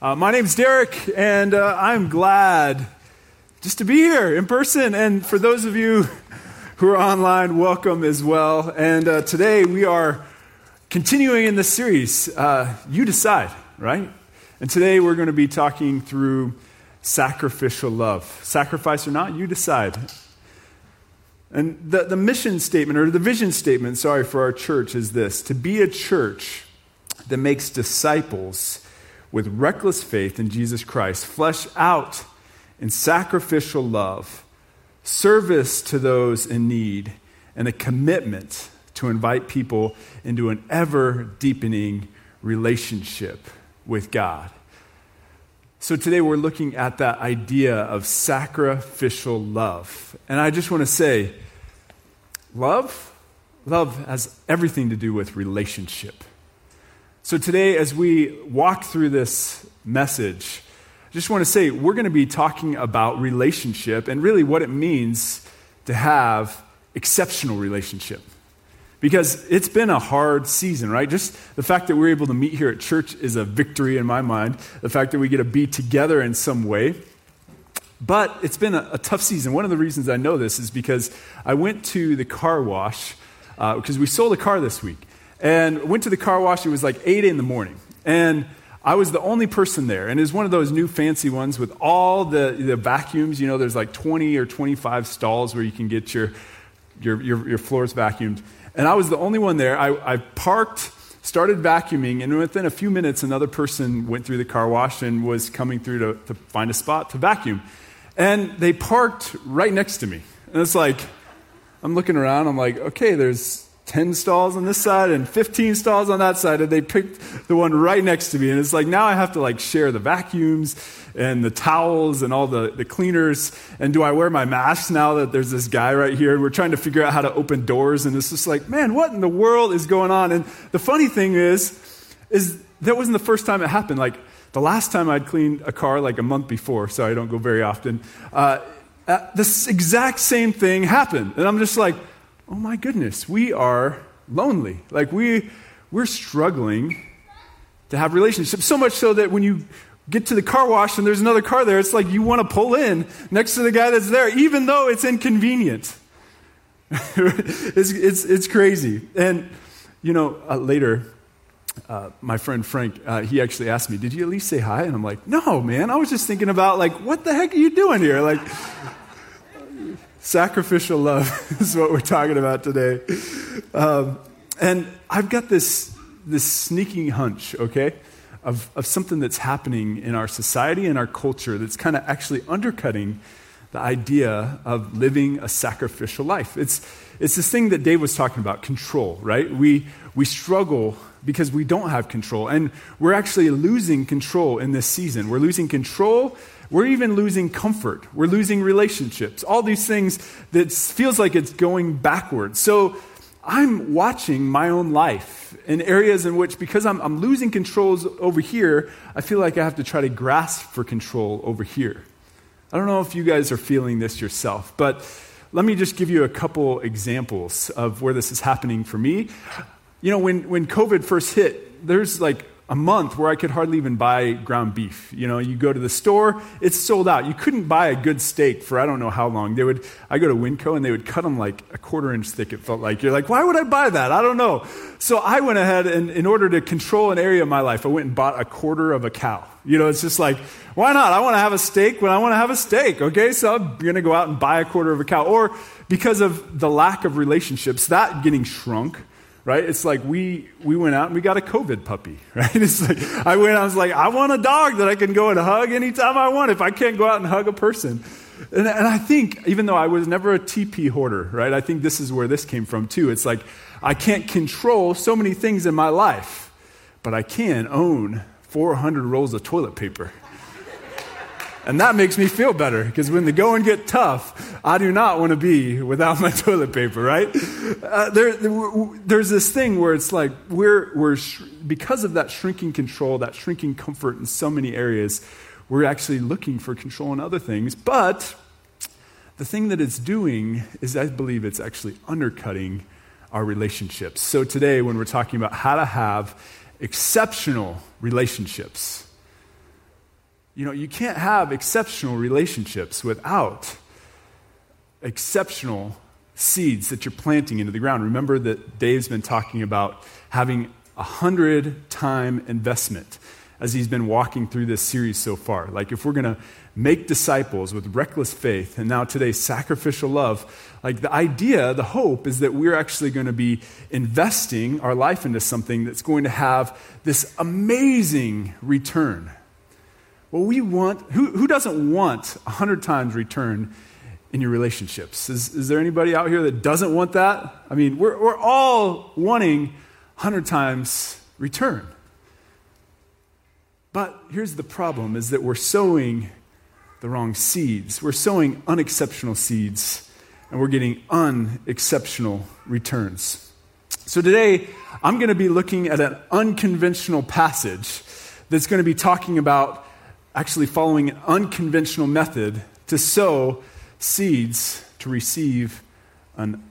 Uh, my name's Derek, and uh, I'm glad just to be here in person. And for those of you who are online, welcome as well. And uh, today we are continuing in this series. Uh, you decide, right? And today we're going to be talking through sacrificial love. Sacrifice or not, you decide. And the, the mission statement, or the vision statement, sorry, for our church is this to be a church that makes disciples with reckless faith in Jesus Christ, flesh out in sacrificial love, service to those in need, and a commitment to invite people into an ever deepening relationship with God. So today we're looking at that idea of sacrificial love. And I just want to say, love, love has everything to do with relationship. So, today, as we walk through this message, I just want to say we're going to be talking about relationship and really what it means to have exceptional relationship. Because it's been a hard season, right? Just the fact that we're able to meet here at church is a victory in my mind. The fact that we get to be together in some way. But it's been a, a tough season. One of the reasons I know this is because I went to the car wash because uh, we sold a car this week and went to the car wash. It was like 8 in the morning. And I was the only person there. And it was one of those new fancy ones with all the, the vacuums. You know, there's like 20 or 25 stalls where you can get your, your, your, your floors vacuumed. And I was the only one there. I, I parked, started vacuuming, and within a few minutes, another person went through the car wash and was coming through to, to find a spot to vacuum. And they parked right next to me. And it's like, I'm looking around, I'm like, okay, there's 10 stalls on this side and 15 stalls on that side and they picked the one right next to me. And it's like now i have to like share the vacuums and the towels and all the, the cleaners. And do i wear my mask now that there's this guy right here? And we're trying to figure out how to open doors. And it's just like man what in the world is going on? And the funny thing is is that wasn't the first time it happened. Like the last time i'd cleaned a car like a month before so i don't go very often uh, uh, this exact same thing happened. And i'm just like oh my goodness, we are lonely. Like we, we're struggling to have relationships. So much so that when you get to the car wash and there's another car there, it's like you want to pull in next to the guy that's there, even though it's inconvenient. it's, it's, it's crazy. And, you know, uh, later, uh, my friend Frank, uh, he actually asked me, Did you at least say hi? And I'm like, No, man. I was just thinking about, like, what the heck are you doing here? Like, Sacrificial love is what we're talking about today. Um, and I've got this, this sneaking hunch, okay, of, of something that's happening in our society and our culture that's kind of actually undercutting the idea of living a sacrificial life. It's, it's this thing that Dave was talking about control, right? We, we struggle because we don't have control. And we're actually losing control in this season. We're losing control we're even losing comfort. We're losing relationships. All these things that feels like it's going backwards. So I'm watching my own life in areas in which, because I'm, I'm losing controls over here, I feel like I have to try to grasp for control over here. I don't know if you guys are feeling this yourself, but let me just give you a couple examples of where this is happening for me. You know, when, when COVID first hit, there's like a month where I could hardly even buy ground beef. You know, you go to the store, it's sold out. You couldn't buy a good steak for I don't know how long. They would, I go to Winco and they would cut them like a quarter inch thick, it felt like. You're like, why would I buy that? I don't know. So I went ahead and in order to control an area of my life, I went and bought a quarter of a cow. You know, it's just like, why not? I want to have a steak when I want to have a steak. Okay, so I'm going to go out and buy a quarter of a cow. Or because of the lack of relationships, that getting shrunk right? It's like we, we went out and we got a COVID puppy, right? It's like, I went, I was like, I want a dog that I can go and hug anytime I want if I can't go out and hug a person. And, and I think, even though I was never a TP hoarder, right? I think this is where this came from too. It's like, I can't control so many things in my life, but I can own 400 rolls of toilet paper. And that makes me feel better because when the going get tough, I do not want to be without my toilet paper, right? Uh, there, there's this thing where it's like we're, we're sh- because of that shrinking control, that shrinking comfort in so many areas, we're actually looking for control in other things. But the thing that it's doing is, I believe, it's actually undercutting our relationships. So today, when we're talking about how to have exceptional relationships, you know, you can't have exceptional relationships without exceptional seeds that you're planting into the ground. Remember that Dave's been talking about having a hundred time investment as he's been walking through this series so far. Like, if we're going to make disciples with reckless faith, and now today, sacrificial love, like the idea, the hope is that we're actually going to be investing our life into something that's going to have this amazing return. Well, we want, who, who doesn't want a hundred times return in your relationships? Is, is there anybody out here that doesn't want that? I mean, we're, we're all wanting 100 times return. But here's the problem is that we're sowing the wrong seeds. We're sowing unexceptional seeds and we're getting unexceptional returns. So today I'm going to be looking at an unconventional passage that's going to be talking about actually following an unconventional method to sow seeds to receive an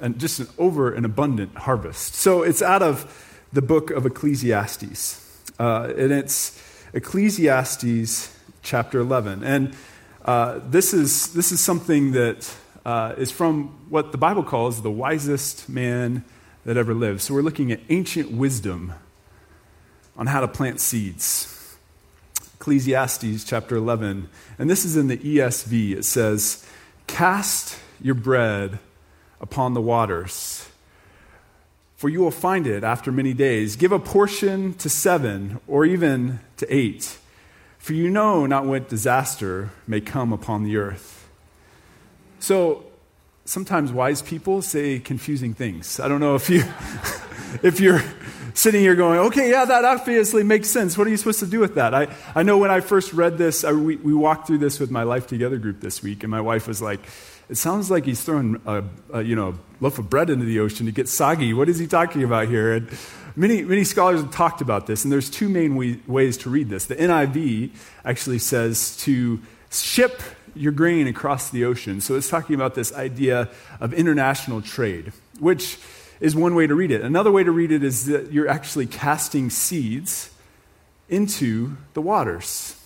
an, just an over and abundant harvest. So it's out of the book of Ecclesiastes. Uh, and it's Ecclesiastes chapter 11. And uh, this, is, this is something that uh, is from what the Bible calls the wisest man that ever lived. So we're looking at ancient wisdom on how to plant seeds. Ecclesiastes chapter 11. And this is in the ESV. It says, Cast your bread upon the waters, for you will find it after many days. Give a portion to seven or even to eight, for you know not what disaster may come upon the earth. So sometimes wise people say confusing things. I don't know if you if you're sitting here going, okay, yeah, that obviously makes sense. What are you supposed to do with that? I, I know when I first read this, I, we, we walked through this with my Life Together group this week, and my wife was like, it sounds like he's throwing a, a, you know, loaf of bread into the ocean to get soggy. What is he talking about here? And many, many scholars have talked about this, and there's two main we, ways to read this. The NIV actually says to ship your grain across the ocean. So it's talking about this idea of international trade, which is one way to read it. Another way to read it is that you're actually casting seeds into the waters,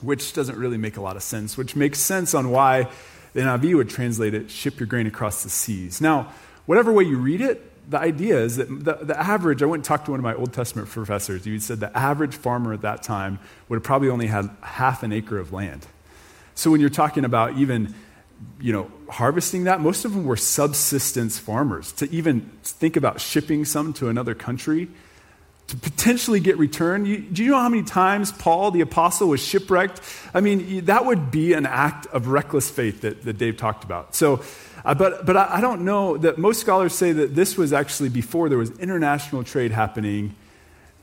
which doesn't really make a lot of sense, which makes sense on why the NIV would translate it ship your grain across the seas. Now, whatever way you read it, the idea is that the, the average, I went and talked to one of my Old Testament professors. He said the average farmer at that time would have probably only had half an acre of land. So when you're talking about even you know, harvesting that, most of them were subsistence farmers. To even think about shipping some to another country, to potentially get return. You, do you know how many times Paul, the apostle, was shipwrecked? I mean, that would be an act of reckless faith that, that Dave talked about. So, uh, but, but I, I don't know that most scholars say that this was actually before there was international trade happening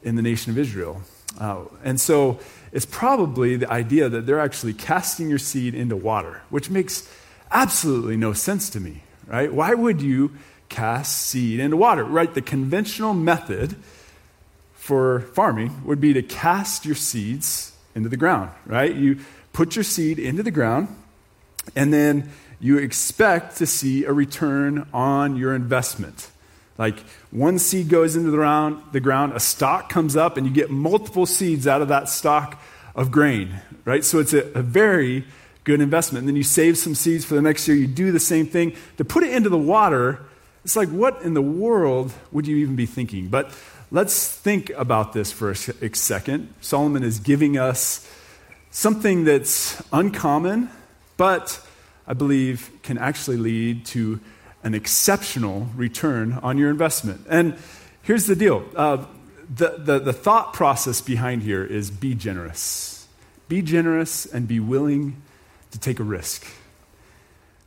in the nation of Israel. Uh, and so it's probably the idea that they're actually casting your seed into water, which makes absolutely no sense to me, right? Why would you cast seed into water, right? The conventional method for farming would be to cast your seeds into the ground, right? You put your seed into the ground, and then you expect to see a return on your investment. Like one seed goes into the ground, the ground, a stalk comes up, and you get multiple seeds out of that stalk of grain, right? So it's a, a very good investment. And then you save some seeds for the next year. You do the same thing. To put it into the water, it's like, what in the world would you even be thinking? But let's think about this for a second. Solomon is giving us something that's uncommon, but I believe can actually lead to an exceptional return on your investment. And here's the deal uh, the, the, the thought process behind here is be generous. Be generous and be willing to take a risk.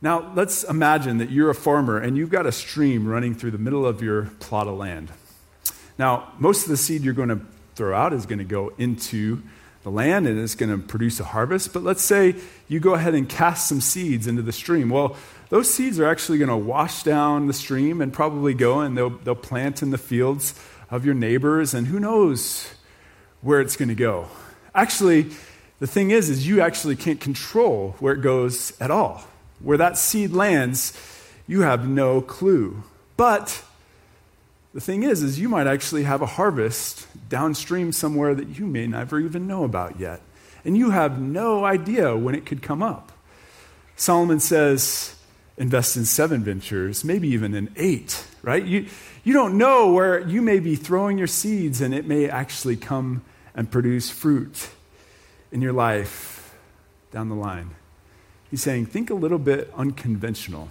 Now, let's imagine that you're a farmer and you've got a stream running through the middle of your plot of land. Now, most of the seed you're going to throw out is going to go into the land and it's going to produce a harvest. But let's say you go ahead and cast some seeds into the stream. Well, those seeds are actually going to wash down the stream and probably go and they'll, they'll plant in the fields of your neighbors, and who knows where it's going to go. Actually, the thing is, is you actually can't control where it goes at all. Where that seed lands, you have no clue. But the thing is, is you might actually have a harvest downstream somewhere that you may never even know about yet. and you have no idea when it could come up. Solomon says, invest in seven ventures, maybe even in eight, right? You, you don't know where you may be throwing your seeds and it may actually come and produce fruit in your life down the line. He's saying, think a little bit unconventional,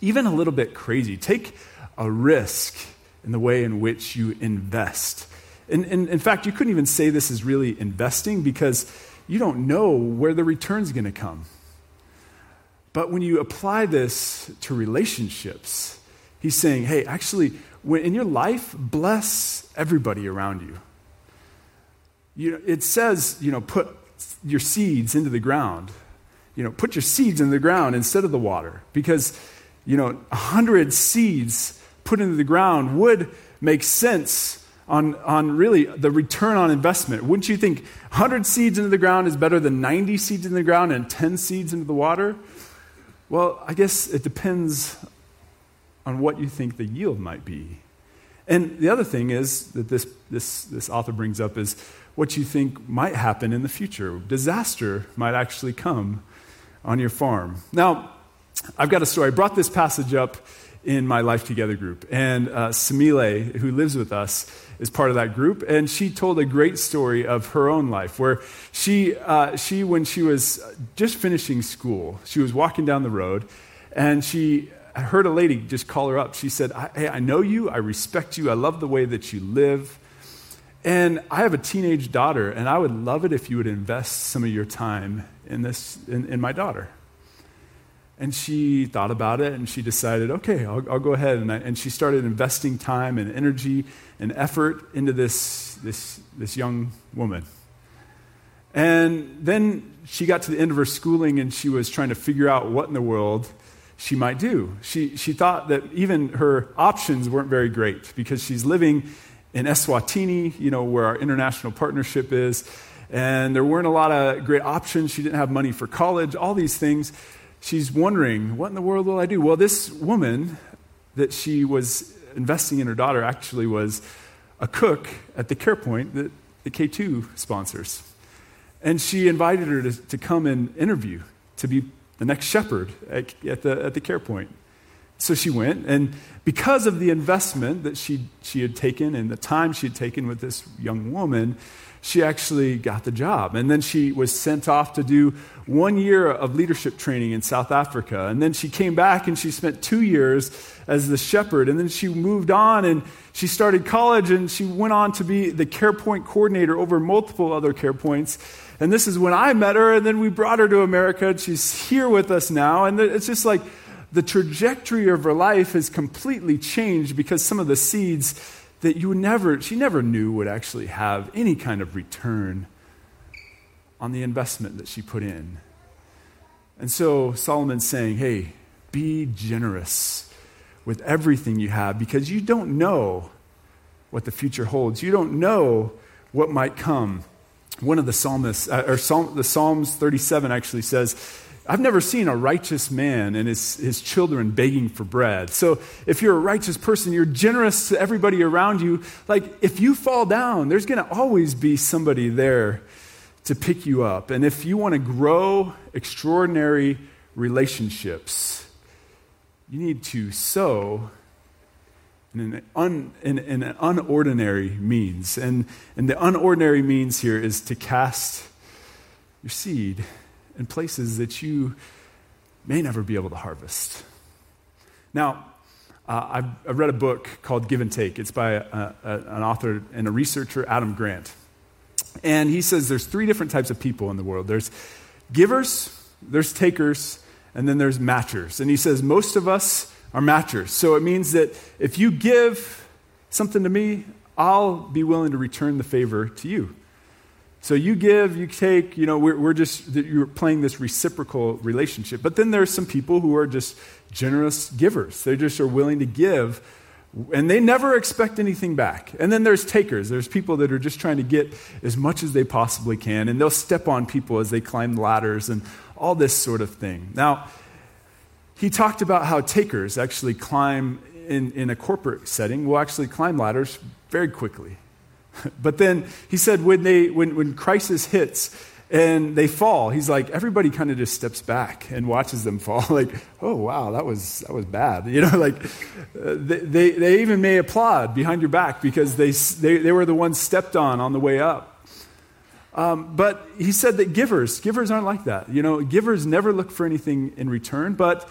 even a little bit crazy. Take a risk in the way in which you invest. And, and in fact, you couldn't even say this is really investing because you don't know where the return's going to come. But when you apply this to relationships, he's saying, hey, actually, when, in your life, bless everybody around you. You know, it says, you know, put your seeds into the ground. You know, put your seeds in the ground instead of the water. Because, you know, a hundred seeds put into the ground would make sense on, on really the return on investment. Wouldn't you think 100 seeds into the ground is better than 90 seeds in the ground and 10 seeds into the water? Well, I guess it depends on what you think the yield might be. And the other thing is that this, this, this author brings up is what you think might happen in the future. Disaster might actually come on your farm. Now, I've got a story. I brought this passage up in my Life Together group. And uh, Samile, who lives with us, is part of that group. And she told a great story of her own life where she, uh, she when she was just finishing school, she was walking down the road and she heard a lady just call her up. She said, Hey, I know you. I respect you. I love the way that you live. And I have a teenage daughter, and I would love it if you would invest some of your time in, this, in, in my daughter. And she thought about it and she decided, okay, I'll, I'll go ahead. And, I, and, she started investing time and energy and effort into this, this, this young woman. And then she got to the end of her schooling and she was trying to figure out what in the world she might do. She, she thought that even her options weren't very great because she's living in Eswatini, you know, where our international partnership is. And there weren't a lot of great options. She didn't have money for college, all these things she's wondering, what in the world will I do? Well, this woman that she was investing in her daughter actually was a cook at the care point that the K2 sponsors. And she invited her to, to come and interview to be the next shepherd at, at, the, at the care point. So she went, and because of the investment that she, she had taken and the time she had taken with this young woman, she actually got the job. And then she was sent off to do one year of leadership training in South Africa. And then she came back and she spent two years as the shepherd. And then she moved on and she started college and she went on to be the care point coordinator over multiple other care points. And this is when I met her, and then we brought her to America. And she's here with us now. And it's just like the trajectory of her life has completely changed because some of the seeds that you never, she never knew would actually have any kind of return on the investment that she put in. And so Solomon's saying, hey, be generous with everything you have because you don't know what the future holds. You don't know what might come. One of the psalmists, uh, or Psalm, the Psalms 37 actually says, I've never seen a righteous man and his, his children begging for bread. So if you're a righteous person, you're generous to everybody around you. Like if you fall down, there's going to always be somebody there to pick you up. And if you want to grow extraordinary relationships, you need to sow in an, un, in, in an unordinary means. And, and the unordinary means here is to cast your seed in places that you may never be able to harvest. Now, uh, I've, I've, read a book called Give and Take. It's by a, a, an author and a researcher, Adam Grant. And he says there's three different types of people in the world there's givers, there's takers, and then there's matchers. And he says most of us are matchers. So it means that if you give something to me, I'll be willing to return the favor to you. So you give, you take, you know, we're, we're just, you're playing this reciprocal relationship. But then there's some people who are just generous givers. They just are willing to give, and they never expect anything back. And then there's takers. There's people that are just trying to get as much as they possibly can, and they'll step on people as they climb ladders and all this sort of thing. Now, he talked about how takers actually climb in, in a corporate setting, will actually climb ladders very quickly. But then he said when, they, when, when crisis hits and they fall, he's like, everybody kind of just steps back and watches them fall. like, oh, wow, that was, that was bad. You know, like uh, they, they even may applaud behind your back because they, they, they were the ones stepped on on the way up. Um, but he said that givers, givers aren't like that. You know, givers never look for anything in return. But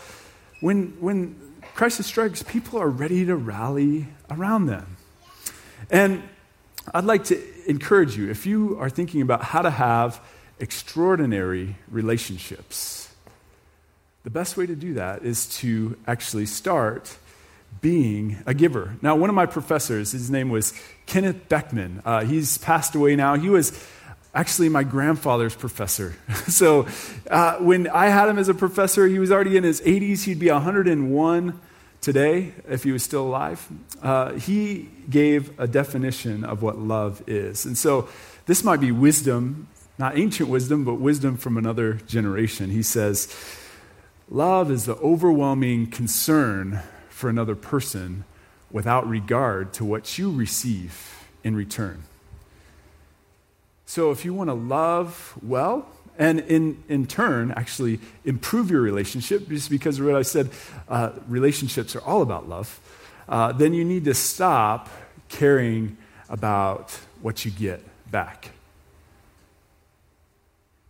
when, when crisis strikes, people are ready to rally around them. And I'd like to encourage you if you are thinking about how to have extraordinary relationships, the best way to do that is to actually start being a giver. Now, one of my professors, his name was Kenneth Beckman. Uh, he's passed away now. He was actually my grandfather's professor. so uh, when I had him as a professor, he was already in his 80s. He'd be 101 today if he was still alive. Uh, he gave a definition of what love is. And so this might be wisdom, not ancient wisdom, but wisdom from another generation. He says, Love is the overwhelming concern for another person without regard to what you receive in return. So if you want to love well, and in, in turn, actually improve your relationship, just because of what I said, uh, relationships are all about love, uh, then you need to stop caring about what you get back.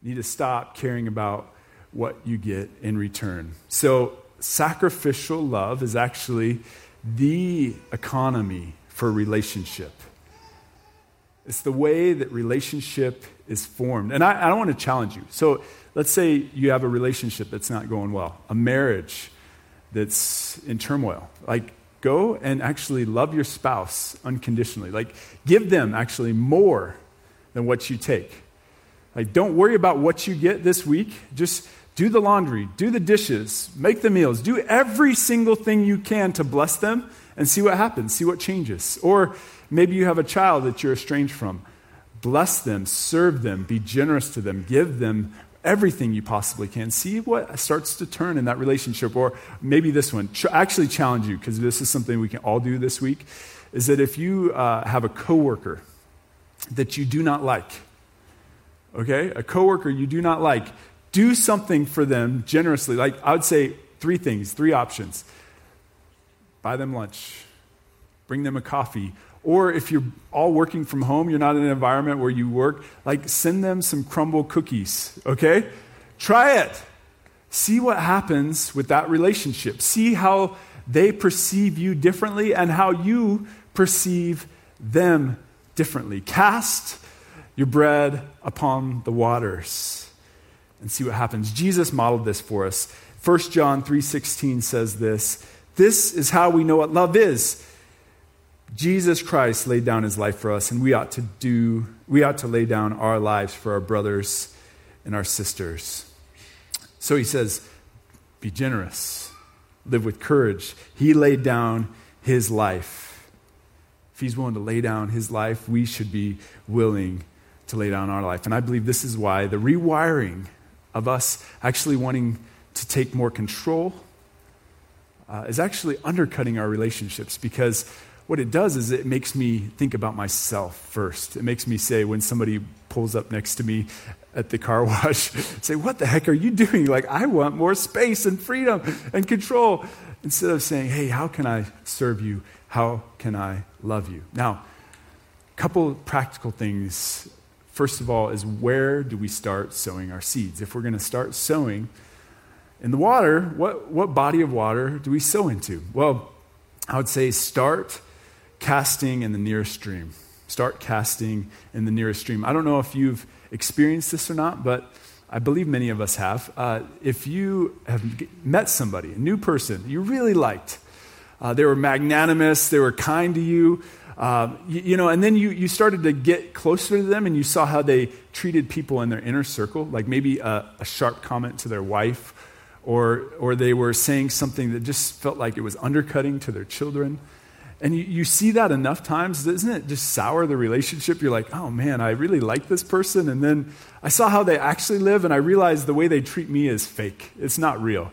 You need to stop caring about what you get in return. So, sacrificial love is actually the economy for relationship. It's the way that relationship is formed. And I, I don't want to challenge you. So let's say you have a relationship that's not going well, a marriage that's in turmoil. Like, go and actually love your spouse unconditionally. Like, give them actually more than what you take. Like, don't worry about what you get this week. Just do the laundry, do the dishes, make the meals, do every single thing you can to bless them and see what happens, see what changes. Or Maybe you have a child that you're estranged from. Bless them, serve them, be generous to them, give them everything you possibly can. See what starts to turn in that relationship. Or maybe this one. Ch- actually challenge you, because this is something we can all do this week, is that if you uh, have a coworker that you do not like, okay, a coworker you do not like, do something for them generously. Like I would say three things, three options. Buy them lunch, bring them a coffee, or if you're all working from home, you're not in an environment where you work, like send them some Crumbl cookies, okay? Try it. See what happens with that relationship. See how they perceive you differently and how you perceive them differently. Cast your bread upon the waters and see what happens. Jesus modeled this for us. 1 John 3:16 says this, "This is how we know what love is." Jesus Christ laid down his life for us, and we ought to do, we ought to lay down our lives for our brothers and our sisters. So he says, be generous, live with courage. He laid down his life. If he's willing to lay down his life, we should be willing to lay down our life. And I believe this is why the rewiring of us actually wanting to take more control uh, is actually undercutting our relationships because what it does is it makes me think about myself first. It makes me say, when somebody pulls up next to me at the car wash, say, What the heck are you doing? Like, I want more space and freedom and control. Instead of saying, Hey, how can I serve you? How can I love you? Now, a couple practical things. First of all, is where do we start sowing our seeds? If we're going to start sowing in the water, what, what body of water do we sow into? Well, I would say start casting in the nearest stream. Start casting in the nearest stream. I don't know if you've experienced this or not, but I believe many of us have. Uh, if you have met somebody, a new person you really liked, uh, they were magnanimous, they were kind to you, uh, you, you, know, and then you, you started to get closer to them and you saw how they treated people in their inner circle, like maybe a, a sharp comment to their wife, or, or they were saying something that just felt like it was undercutting to their children. And you, you see that enough times, doesn't it just sour the relationship? You're like, oh man, I really like this person. And then I saw how they actually live, and I realized the way they treat me is fake. It's not real.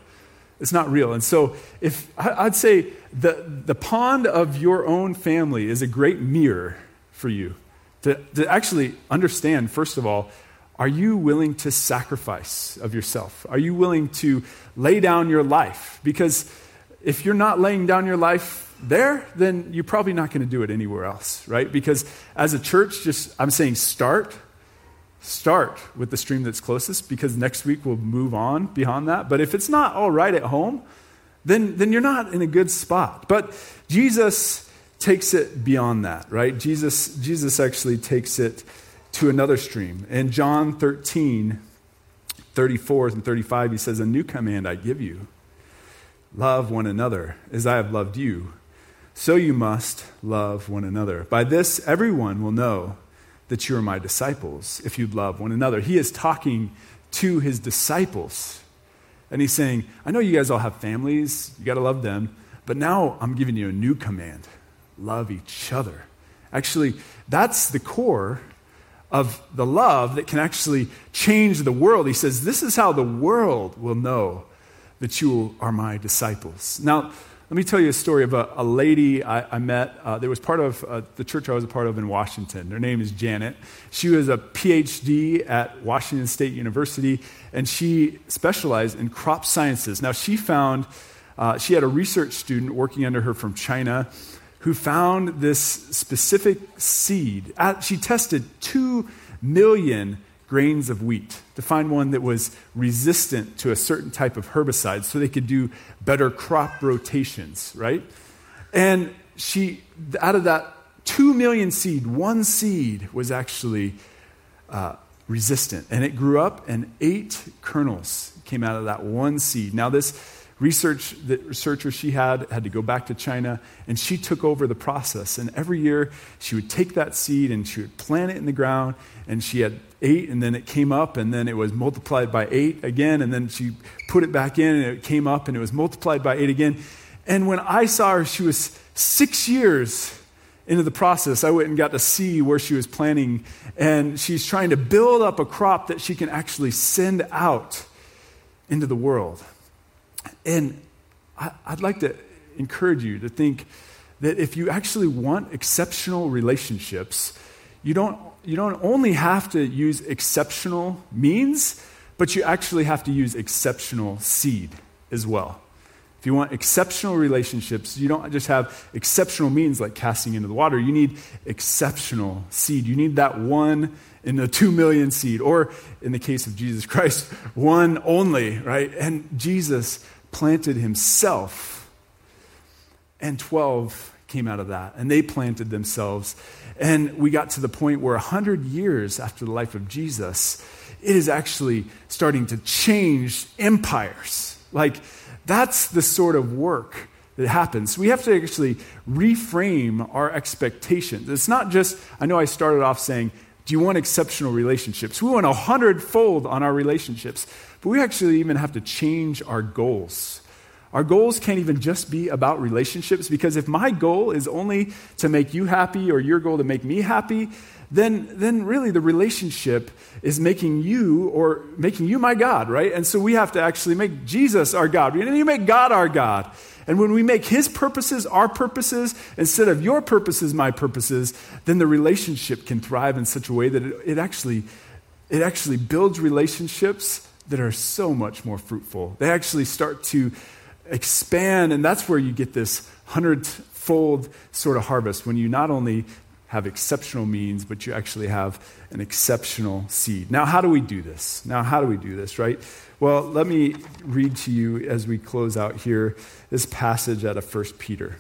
It's not real. And so, if I'd say the, the pond of your own family is a great mirror for you to, to actually understand, first of all, are you willing to sacrifice of yourself? Are you willing to lay down your life? Because if you're not laying down your life there, then you're probably not going to do it anywhere else, right? Because as a church, just I'm saying start. Start with the stream that's closest because next week we'll move on beyond that. But if it's not all right at home, then, then you're not in a good spot. But Jesus takes it beyond that, right? Jesus, Jesus actually takes it to another stream. In John 13, 34 and 35, he says, A new command I give you love one another as I have loved you. So you must love one another. By this, everyone will know that you are my disciples if you love one another. He is talking to his disciples. And he's saying, I know you guys all have families, you got to love them, but now I'm giving you a new command love each other. Actually, that's the core of the love that can actually change the world. He says, This is how the world will know that you are my disciples. Now, let me tell you a story of a, a lady I, I met uh, that was part of uh, the church I was a part of in Washington. Her name is Janet. She was a PhD at Washington State University, and she specialized in crop sciences. Now, she found, uh, she had a research student working under her from China who found this specific seed. She tested two million grains of wheat to find one that was resistant to a certain type of herbicide so they could do better crop rotations, right? And she, out of that two million seed, one seed was actually uh, resistant. And it grew up, and eight kernels came out of that one seed. Now, this research the researcher she had had to go back to China, and she took over the process. And every year, she would take that seed and she would plant it in the ground, and she had eight, and then it came up, and then it was multiplied by eight again, and then she put it back in, and it came up, and it was multiplied by eight again. And when I saw her, she was six years into the process. I went and got to see where she was planting, and she's trying to build up a crop that she can actually send out into the world. And I, would like to encourage you to think that if you actually want exceptional relationships, you don't, you don't only have to use exceptional means, but you actually have to use exceptional seed as well. If you want exceptional relationships, you don't just have exceptional means like casting into the water. You need exceptional seed. You need that one in the two million seed, or in the case of Jesus Christ, one only, right? And Jesus planted himself, and 12 came out of that, and they planted themselves. And we got to the point where 100 years after the life of Jesus, it is actually starting to change empires. Like, that's the sort of work that happens. We have to actually reframe our expectations. It's not just, I know I started off saying, do you want exceptional relationships? We want a hundredfold on our relationships. But we actually even have to change our goals. Our goals can't even just be about relationships because if my goal is only to make you happy or your goal to make me happy, then, then really the relationship is making you or making you my God, right? And so we have to actually make Jesus our God. And you make God our God. And when we make his purposes our purposes instead of your purposes my purposes, then the relationship can thrive in such a way that it, it actually it actually builds relationships that are so much more fruitful. They actually start to expand, and that's where you get this hundredfold sort of harvest when you not only have exceptional means, but you actually have an exceptional seed. Now, how do we do this? Now, how do we do this, right? Well, let me read to you as we close out here this passage out of 1 Peter.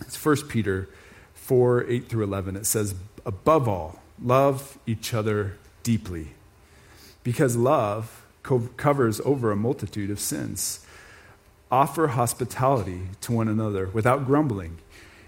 It's 1 Peter 4 8 through 11. It says, Above all, love each other deeply, because love co- covers over a multitude of sins. Offer hospitality to one another without grumbling.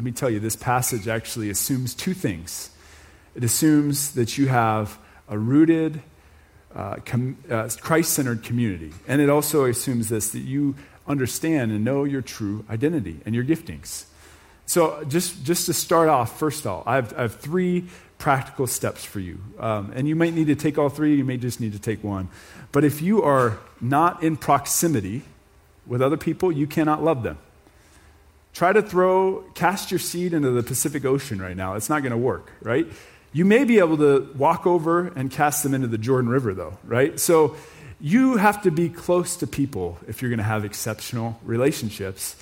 let me tell you, this passage actually assumes two things. It assumes that you have a rooted, uh, com- uh, Christ centered community. And it also assumes this that you understand and know your true identity and your giftings. So, just, just to start off, first of all, I have, I have three practical steps for you. Um, and you might need to take all three, you may just need to take one. But if you are not in proximity with other people, you cannot love them. Try to throw, cast your seed into the Pacific Ocean right now. It's not going to work, right? You may be able to walk over and cast them into the Jordan River, though, right? So you have to be close to people if you're going to have exceptional relationships.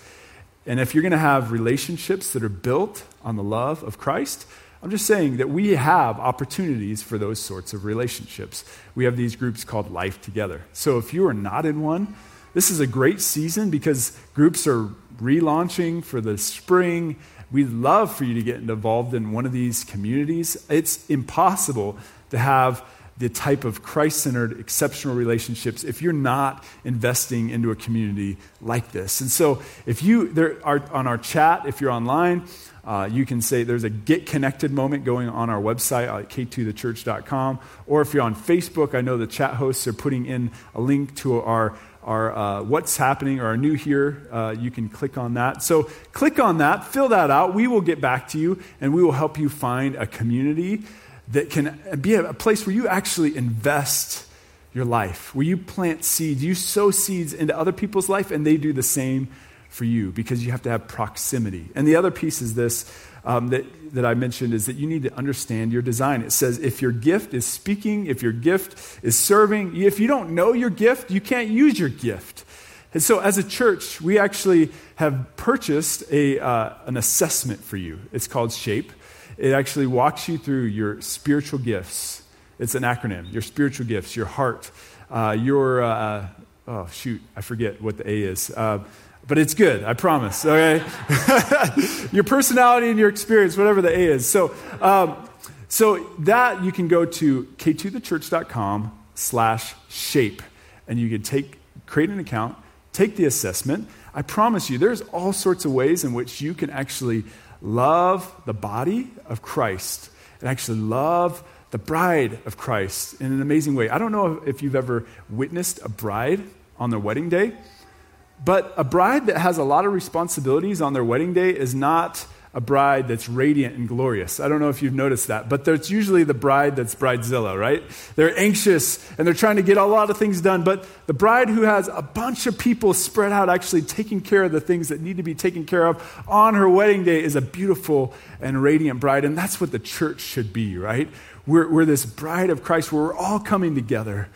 And if you're going to have relationships that are built on the love of Christ, I'm just saying that we have opportunities for those sorts of relationships. We have these groups called Life Together. So if you are not in one, this is a great season because groups are relaunching for the spring. We'd love for you to get involved in one of these communities. It's impossible to have the type of Christ centered, exceptional relationships if you're not investing into a community like this. And so, if you, there are on our chat, if you're online, uh, you can say there's a get connected moment going on our website at k2thechurch.com. Or if you're on Facebook, I know the chat hosts are putting in a link to our our uh, what's happening or are new here, uh, you can click on that. So click on that, fill that out. We will get back to you and we will help you find a community that can be a, a place where you actually invest your life, where you plant seeds, you sow seeds into other people's life, and they do the same for you because you have to have proximity. And the other piece is this um, that, that I mentioned is that you need to understand your design. It says if your gift is speaking, if your gift is serving, if you don't know your gift, you can't use your gift. And so, as a church, we actually have purchased a, uh, an assessment for you. It's called SHAPE. It actually walks you through your spiritual gifts. It's an acronym your spiritual gifts, your heart, uh, your, uh, oh, shoot, I forget what the A is. But it's good, I promise, okay? your personality and your experience, whatever the A is. So, um, so that you can go to k2thechurch.com slash shape, and you can take, create an account, take the assessment. I promise you, there's all sorts of ways in which you can actually love the body of Christ and actually love the bride of Christ in an amazing way. I don't know if you've ever witnessed a bride on their wedding day. But a bride that has a lot of responsibilities on their wedding day is not a bride that's radiant and glorious. I don't know if you've noticed that, but there's usually the bride that's bridezilla, right? They're anxious and they're trying to get a lot of things done, but the bride who has a bunch of people spread out actually taking care of the things that need to be taken care of on her wedding day is a beautiful and radiant bride, and that's what the church should be, right? We're, we're this bride of Christ where we're all coming together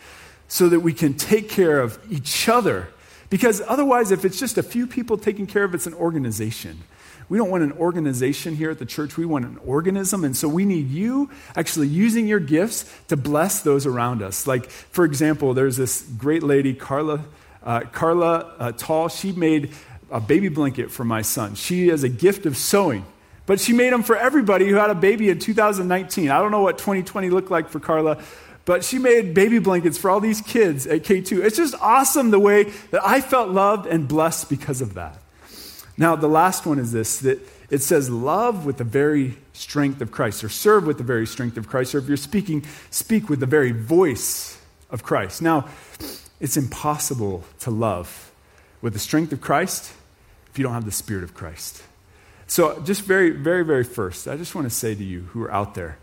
so that we can take care of each other because otherwise, if it's just a few people taking care of it, it's an organization. We don't want an organization here at the church. We want an organism. And so we need you actually using your gifts to bless those around us. Like, for example, there's this great lady, Carla, uh, Carla uh, Tall. She made a baby blanket for my son. She has a gift of sewing. But she made them for everybody who had a baby in 2019. I don't know what 2020 looked like for Carla, but she made baby blankets for all these kids at K2. It's just awesome the way that I felt loved and blessed because of that. Now, the last one is this that it says, love with the very strength of Christ, or serve with the very strength of Christ, or if you're speaking, speak with the very voice of Christ. Now, it's impossible to love with the strength of Christ if you don't have the Spirit of Christ. So, just very, very, very first, I just want to say to you who are out there,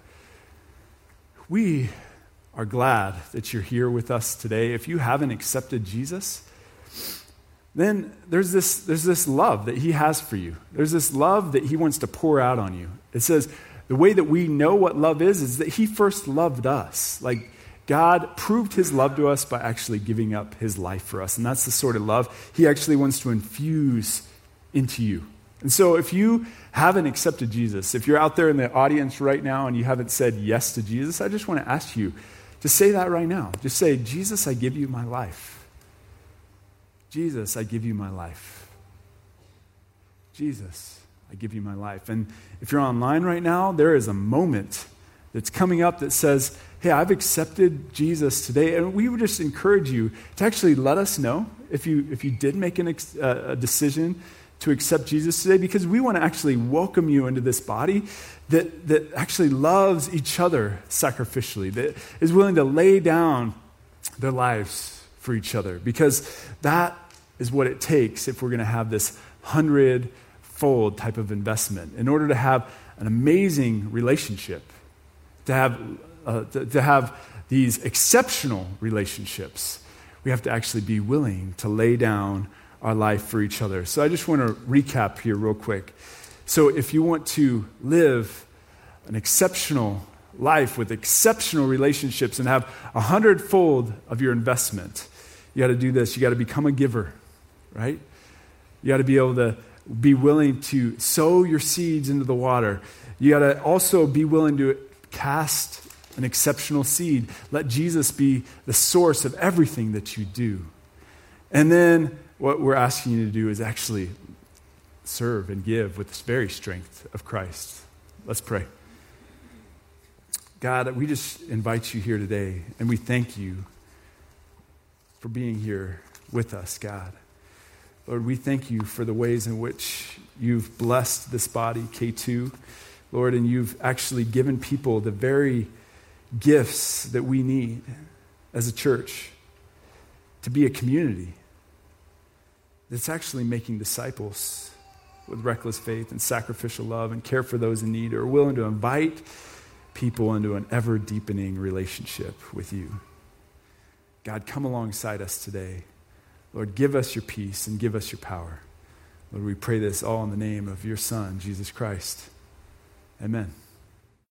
we are glad that you're here with us today. If you haven't accepted Jesus, then there's this, there's this love that he has for you. There's this love that he wants to pour out on you. It says the way that we know what love is is that he first loved us. Like God proved his love to us by actually giving up his life for us. And that's the sort of love he actually wants to infuse into you. And so if you haven't accepted Jesus, if you're out there in the audience right now and you haven't said yes to Jesus, I just want to ask you just say that right now. Just say, Jesus, I give you my life. Jesus, I give you my life. Jesus, I give you my life. And if you're online right now, there is a moment that's coming up that says, Hey, I've accepted Jesus today. And we would just encourage you to actually let us know if you, if you did make an, uh, a decision to accept Jesus today because we want to actually welcome you into this body that, that actually loves each other sacrificially, that is willing to lay down their lives for each other because that is what it takes if we're going to have this hundred-fold type of investment. In order to have an amazing relationship, to have, uh, to, to have these exceptional relationships, we have to actually be willing to lay down our life for each other. So I just want to recap here, real quick. So if you want to live an exceptional life with exceptional relationships and have a hundredfold of your investment, you got to do this. You got to become a giver, right? You got to be able to be willing to sow your seeds into the water. You got to also be willing to cast an exceptional seed. Let Jesus be the source of everything that you do. And then what we're asking you to do is actually serve and give with this very strength of Christ. Let's pray. God, we just invite you here today, and we thank you for being here with us, God. Lord, we thank you for the ways in which you've blessed this body, K2, Lord, and you've actually given people the very gifts that we need as a church to be a community that's actually making disciples with reckless faith and sacrificial love and care for those in need, or willing to invite people into an ever deepening relationship with you. God, come alongside us today. Lord, give us your peace and give us your power. Lord, we pray this all in the name of your Son, Jesus Christ. Amen.